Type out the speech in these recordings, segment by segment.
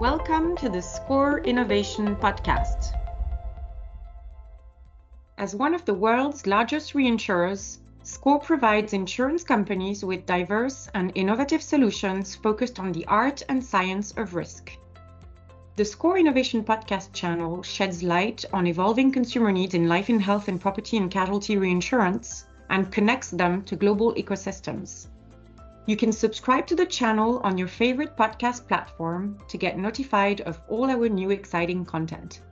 Welcome to the SCOR Innovation Podcast. As one of the world's largest reinsurers, SCOR provides insurance companies with diverse and innovative solutions focused on the art and science of risk. The SCOR Innovation Podcast channel sheds light on evolving consumer needs in life and health and property and casualty reinsurance and connects them to global ecosystems. You can subscribe to the channel on your favorite podcast platform to get notified of all our new exciting content.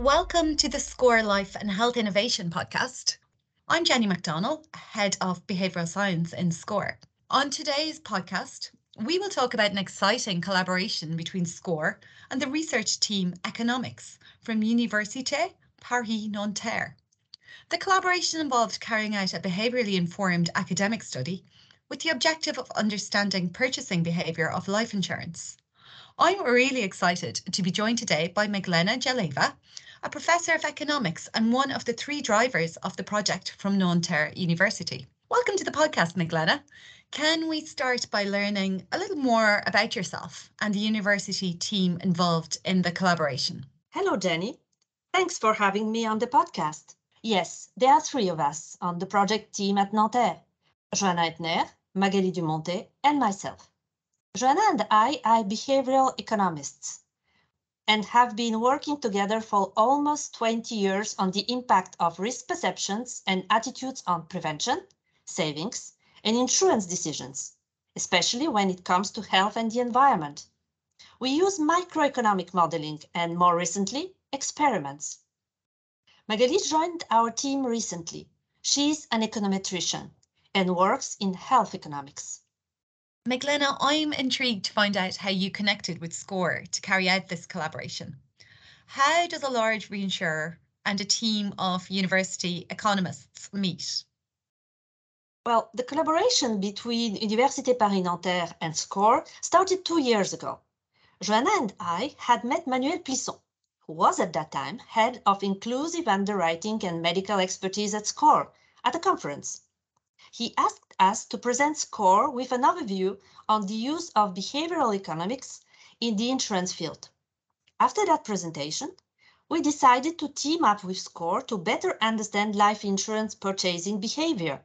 Welcome to the SCOR Life and Health Innovation podcast. I'm Jenny McDonnell, Head of Behavioural Science in SCOR. On today's podcast, we will talk about an exciting collaboration between SCOR and the research team EconomiX from Université Paris Nanterre. The collaboration involved carrying out a behaviourally informed academic study with the objective of understanding purchasing behaviour of life insurance. I'm really excited to be joined today by Meglena Jeleva, a professor of economics and one of the three drivers of the project from Nanterre University. Welcome to the podcast, Meglena. Can we start by learning a little more about yourself and the university team involved in the collaboration? Hello, Jenny. Thanks for having me on the podcast. Yes, there are three of us on the project team at Nanterre. Johanna Etner, Magali Dumontier, and myself. Johanna and I are behavioral economists and have been working together for almost 20 years on the impact of risk perceptions and attitudes on prevention, savings, and insurance decisions, especially when it comes to health and the environment. We use microeconomic modeling and, more recently, experiments. Magali joined our team recently. She's an econometrician and works in health economics. Meglena, I'm intrigued to find out how you connected with SCOR to carry out this collaboration. How does a large reinsurer and a team of university economists meet? Well, the collaboration between Université Paris-Nanterre and SCOR started two years ago. Johanna and I had met Manuel Plisson, who was at that time head of inclusive underwriting and medical expertise at SCOR, at a conference. He asked us to present SCOR with an overview on the use of behavioral economics in the insurance field. After that presentation, we decided to team up with SCOR to better understand life insurance purchasing behavior.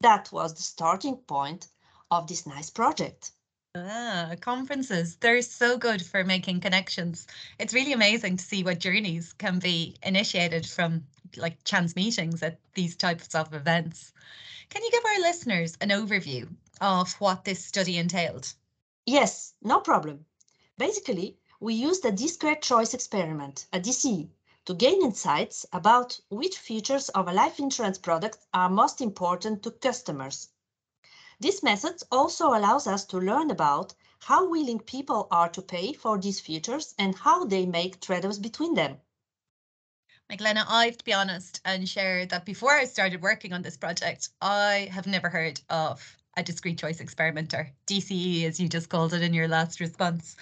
That was the starting point of this nice project. Ah, conferences. They're so good for making connections. It's really amazing to see what journeys can be initiated from like chance meetings at these types of events. Can you give our listeners an overview of what this study entailed? Yes, no problem. Basically, we used a discrete choice experiment, a DCE, to gain insights about which features of a life insurance product are most important to customers. This method also allows us to learn about how willing people are to pay for these features and how they make trade-offs between them. Meglena, I have to be honest and share that before I started working on this project, I have never heard of a discrete choice experiment or DCE, as you just called it in your last response.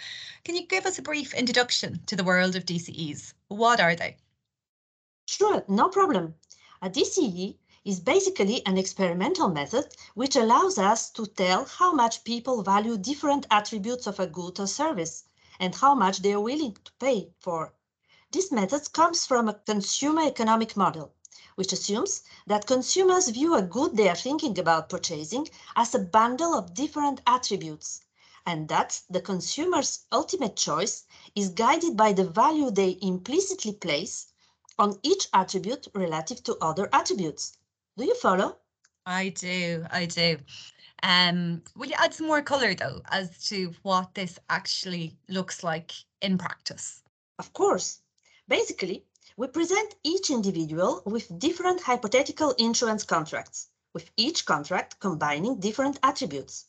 Can you give us a brief introduction to the world of DCEs? What are they? Sure, no problem. A DCE is basically an experimental method which allows us to tell how much people value different attributes of a good or service and how much they are willing to pay for. This method comes from a consumer economic model, which assumes that consumers view a good they are thinking about purchasing as a bundle of different attributes, and that the consumer's ultimate choice is guided by the value they implicitly place on each attribute relative to other attributes. Do you follow? I do, I do. Um, will you add some more colour though as to what this actually looks like in practice? Of course. Basically, we present each individual with different hypothetical insurance contracts, with each contract combining different attributes.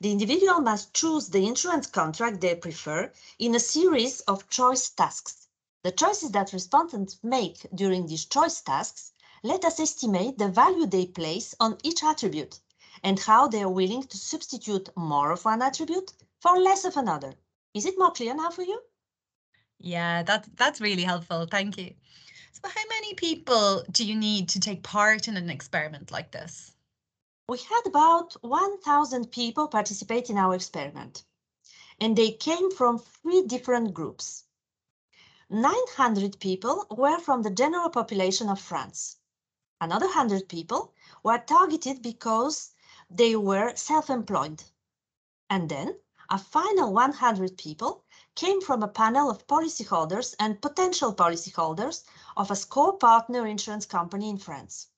The individual must choose the insurance contract they prefer in a series of choice tasks. The choices that respondents make during these choice tasks let us estimate the value they place on each attribute and how they are willing to substitute more of one attribute for less of another. Is it more clear now for you? Yeah, that's that's really helpful. Thank you. So how many people do you need to take part in an experiment like this? We had about 1,000 people participate in our experiment, and they came from three different groups. 900 people were from the general population of France. Another 100 people were targeted because they were self-employed. And then a final 100 people came from a panel of policyholders and potential policyholders of a SCOR partner insurance company in France.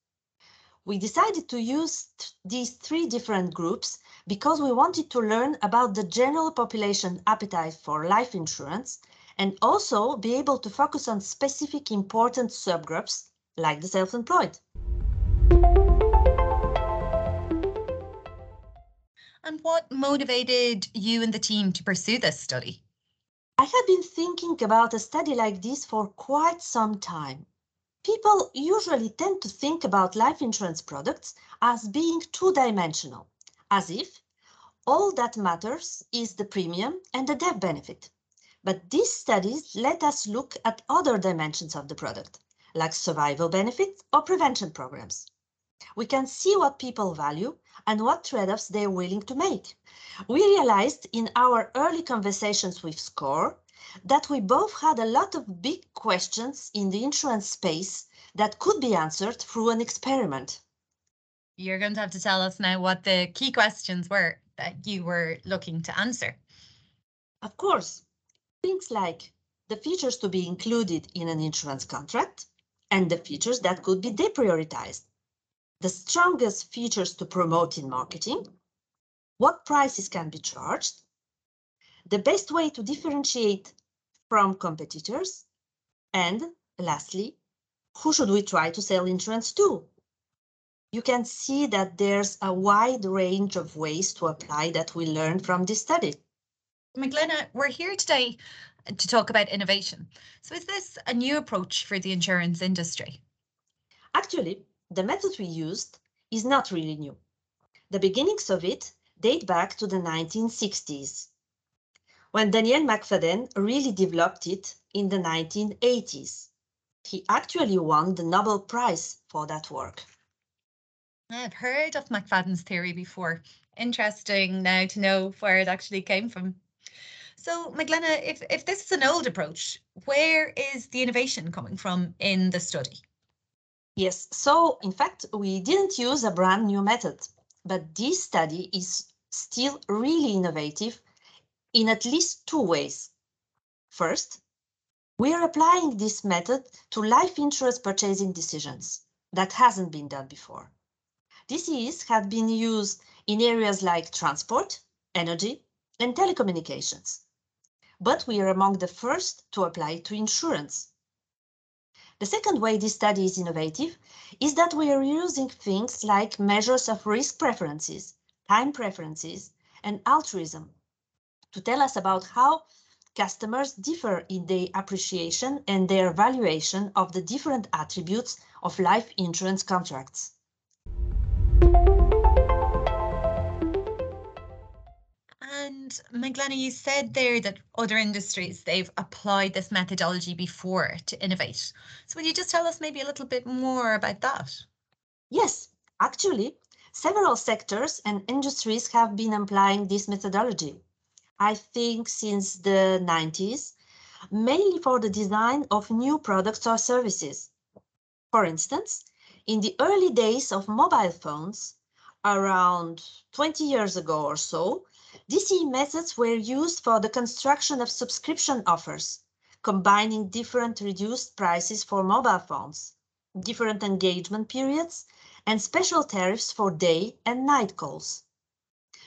We decided to use these three different groups because we wanted to learn about the general population appetite for life insurance and also be able to focus on specific important subgroups like the self-employed. And what motivated you and the team to pursue this study? I have been thinking about a study like this for quite some time. People usually tend to think about life insurance products as being two-dimensional, as if all that matters is the premium and the death benefit. But these studies let us look at other dimensions of the product, like survival benefits or prevention programs. We can see what people value and what trade-offs they're willing to make. We realized in our early conversations with SCOR that we both had a lot of big questions in the insurance space that could be answered through an experiment. You're going to have to tell us now what the key questions were that you were looking to answer. Of course, things like the features to be included in an insurance contract and the features that could be deprioritized, the strongest features to promote in marketing, what prices can be charged, the best way to differentiate from competitors, and lastly, who should we try to sell insurance to? You can see that there's a wide range of ways to apply that we learned from this study. Magdalena, we're here today to talk about innovation. So is this a new approach for the insurance industry? Actually, the method we used is not really new. The beginnings of it date back to the 1960s, when Daniel McFadden really developed it in the 1980s. He actually won the Nobel Prize for that work. I've heard of McFadden's theory before. Interesting now to know where it actually came from. So, Magdalena, if, if this is an old approach, where is the innovation coming from in the study? Yes, so in fact, we didn't use a brand new method, but this study is still really innovative in at least two ways. First, we are applying this method to life insurance purchasing decisions. That hasn't been done before. This is had been used in areas like transport, energy, and telecommunications but we are among the first to apply to insurance. The second way this study is innovative is that we are using things like measures of risk preferences, time preferences, and altruism to tell us about how customers differ in their appreciation and their valuation of the different attributes of life insurance contracts. And Magdalena, you said there that other industries, they've applied this methodology before to innovate. So would you just tell us maybe a little bit more about that? Yes, actually, several sectors and industries have been applying this methodology. I think since the 90s, mainly for the design of new products or services. For instance, in the early days of mobile phones, around 20 years ago or so, DCE methods were used for the construction of subscription offers, combining different reduced prices for mobile phones, different engagement periods, and special tariffs for day and night calls.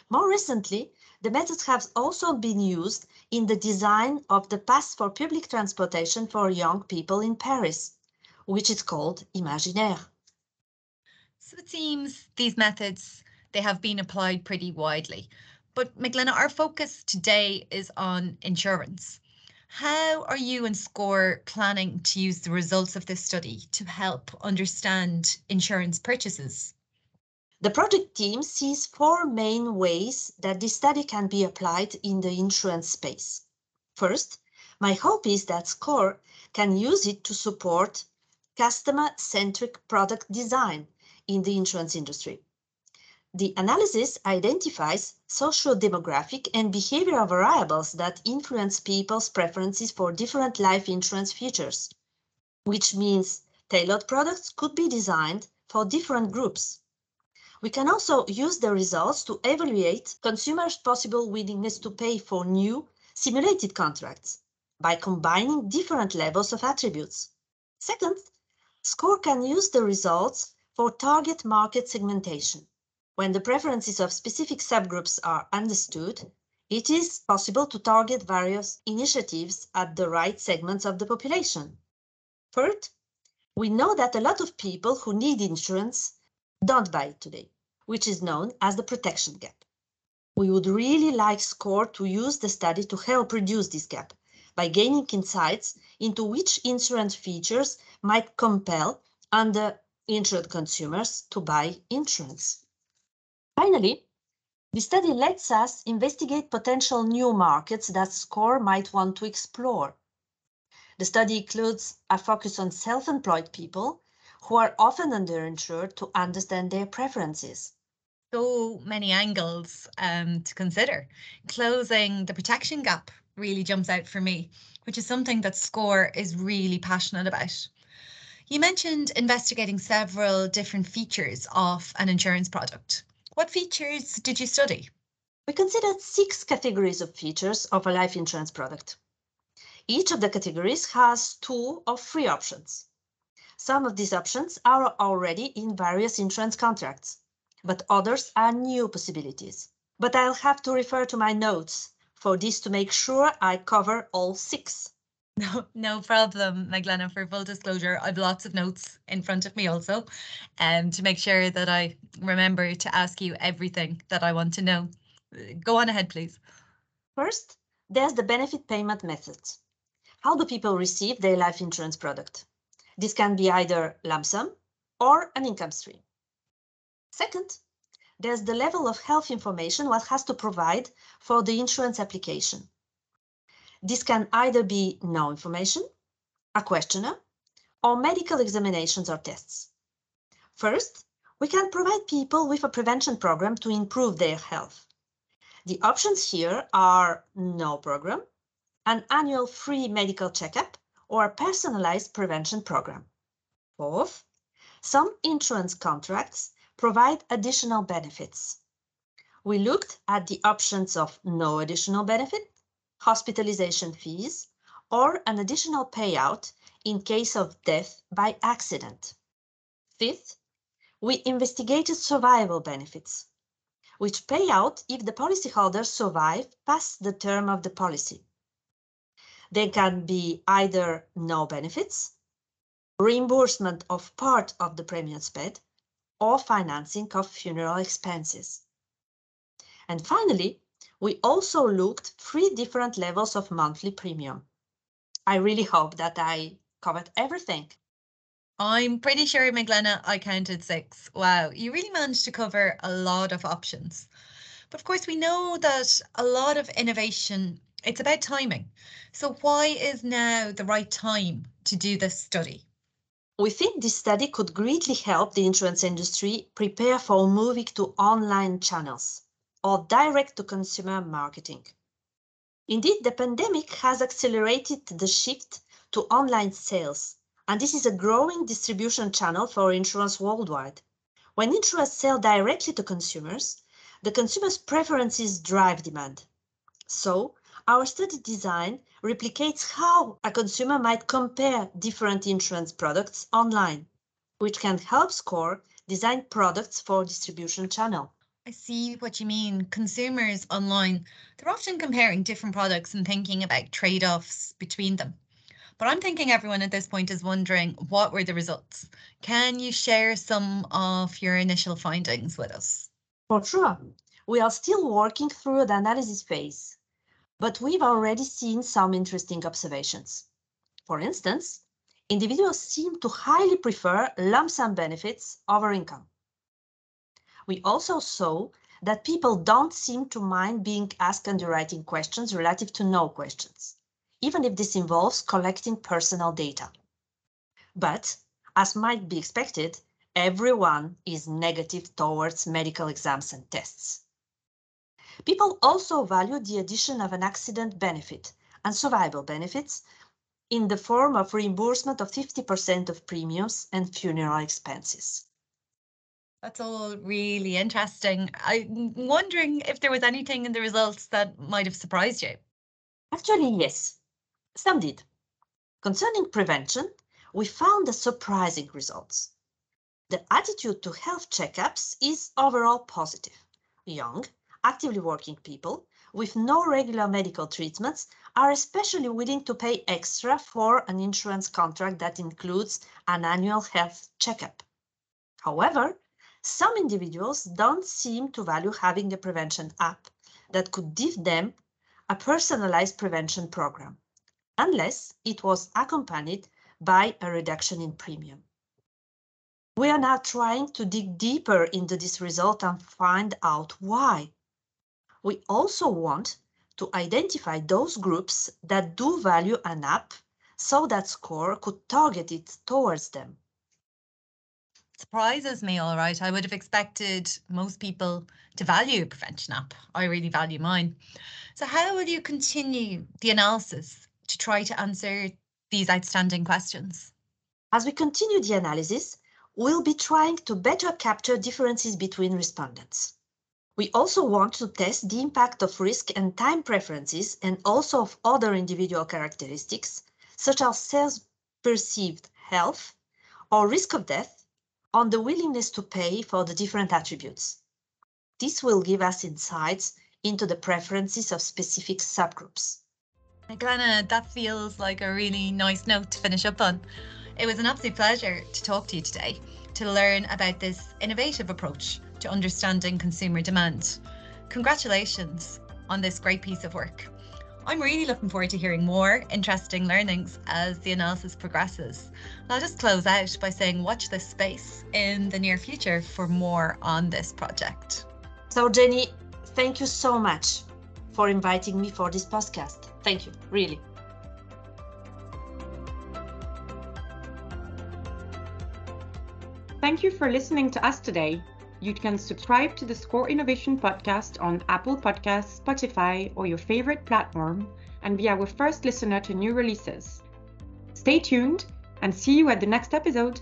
More recently, the methods have also been used in the design of the pass for public transportation for young people in Paris, which is called Imagine R. So it seems these methods, they have been applied pretty widely. But Magdalena, our focus today is on insurance. How are you and SCOR planning to use the results of this study to help understand insurance purchases? The project team sees four main ways that this study can be applied in the insurance space. First, my hope is that SCOR can use it to support customer-centric product design in the insurance industry. The analysis identifies socio-demographic and behavioral variables that influence people's preferences for different life insurance features, which means tailored products could be designed for different groups. We can also use the results to evaluate consumers' possible willingness to pay for new simulated contracts by combining different levels of attributes. Second, SCOR can use the results for target market segmentation. When the preferences of specific subgroups are understood, it is possible to target various initiatives at the right segments of the population. Third, we know that a lot of people who need insurance don't buy it today, which is known as the protection gap. We would really like SCOR to use the study to help reduce this gap by gaining insights into which insurance features might compel underinsured consumers to buy insurance. Finally, the study lets us investigate potential new markets that SCOR might want to explore. The study includes a focus on self-employed people who are often underinsured to understand their preferences. So many angles um, to consider. Closing the protection gap really jumps out for me, which is something that SCOR is really passionate about. You mentioned investigating several different features of an insurance product. What features did you study? We considered six categories of features of a life insurance product. Each of the categories has two or three options. Some of these options are already in various insurance contracts, but others are new possibilities. But I'll have to refer to my notes for this to make sure I cover all six. No, no problem, Magdalena. For full disclosure, I've lots of notes in front of me also, um, to make sure that I remember to ask you everything that I want to know. Go on ahead, please. First, there's the benefit payment methods. How do people receive their life insurance product? This can be either lump sum or an income stream. Second, there's the level of health information one has to provide for the insurance application. This can either be no information, a questionnaire, or medical examinations or tests. First, we can provide people with a prevention program to improve their health. The options here are no program, an annual free medical checkup, or a personalized prevention program. Fourth, some insurance contracts provide additional benefits. We looked at the options of no additional benefit, hospitalization fees, or an additional payout in case of death by accident. Fifth, we investigated survival benefits, which pay out if the policyholders survive past the term of the policy. They can be either no benefits, reimbursement of part of the premiums paid, or financing of funeral expenses. And finally, we also looked three different levels of monthly premium. I really hope that I covered everything. I'm pretty sure, Magdalena, I counted six. Wow, you really managed to cover a lot of options. But of course, we know that a lot of innovation, it's about timing. So why is now the right time to do this study? We think this study could greatly help the insurance industry prepare for moving to online channels or direct-to-consumer marketing. Indeed, the pandemic has accelerated the shift to online sales, and this is a growing distribution channel for insurance worldwide. When insurers sell directly to consumers, the consumer's preferences drive demand. So, our study design replicates how a consumer might compare different insurance products online, which can help SCOR design products for distribution channel. I see what you mean. Consumers online, they're often comparing different products and thinking about trade offs between them. But I'm thinking everyone at this point is wondering what were the results? Can you share some of your initial findings with us? For sure. We are still working through the analysis phase, but we've already seen some interesting observations. For instance, individuals seem to highly prefer lump sum benefits over income we also saw that people don't seem to mind being asked underwriting questions relative to no questions, even if this involves collecting personal data. But, as might be expected, everyone is negative towards medical exams and tests. People also value the addition of an accident benefit and survival benefits in the form of reimbursement of 50% of premiums and funeral expenses. That's all really interesting. I'm wondering if there was anything in the results that might have surprised you. Actually, yes, some did. Concerning prevention, we found surprising results. The attitude to health checkups is overall positive. Young, actively working people with no regular medical treatments are especially willing to pay extra for an insurance contract that includes an annual health checkup. However, some individuals don't seem to value having a prevention app that could give them a personalized prevention program, unless it was accompanied by a reduction in premium. We are now trying to dig deeper into this result and find out why. We also want to identify those groups that do value an app so that SCOR could target it towards them. Surprises me, all right. I would have expected most people to value a prevention app. I really value mine. So, how will you continue the analysis to try to answer these outstanding questions? As we continue the analysis, we'll be trying to better capture differences between respondents. We also want to test the impact of risk and time preferences and also of other individual characteristics, such as self-perceived health or risk of death, on the willingness to pay for the different attributes. This will give us insights into the preferences of specific subgroups. Glenna, that feels like a really nice note to finish up on. It was an absolute pleasure to talk to you today to learn about this innovative approach to understanding consumer demand. Congratulations on this great piece of work. I'm really looking forward to hearing more interesting learnings as the analysis progresses. I'll just close out by saying watch this space in the near future for more on this project. So, Jenny, thank you so much for inviting me for this podcast. Thank you, really. Thank you for listening to us today. You can subscribe to the SCOR Innovation podcast on Apple Podcasts, Spotify, or your favorite platform and be our first listener to new releases. Stay tuned and see you at the next episode.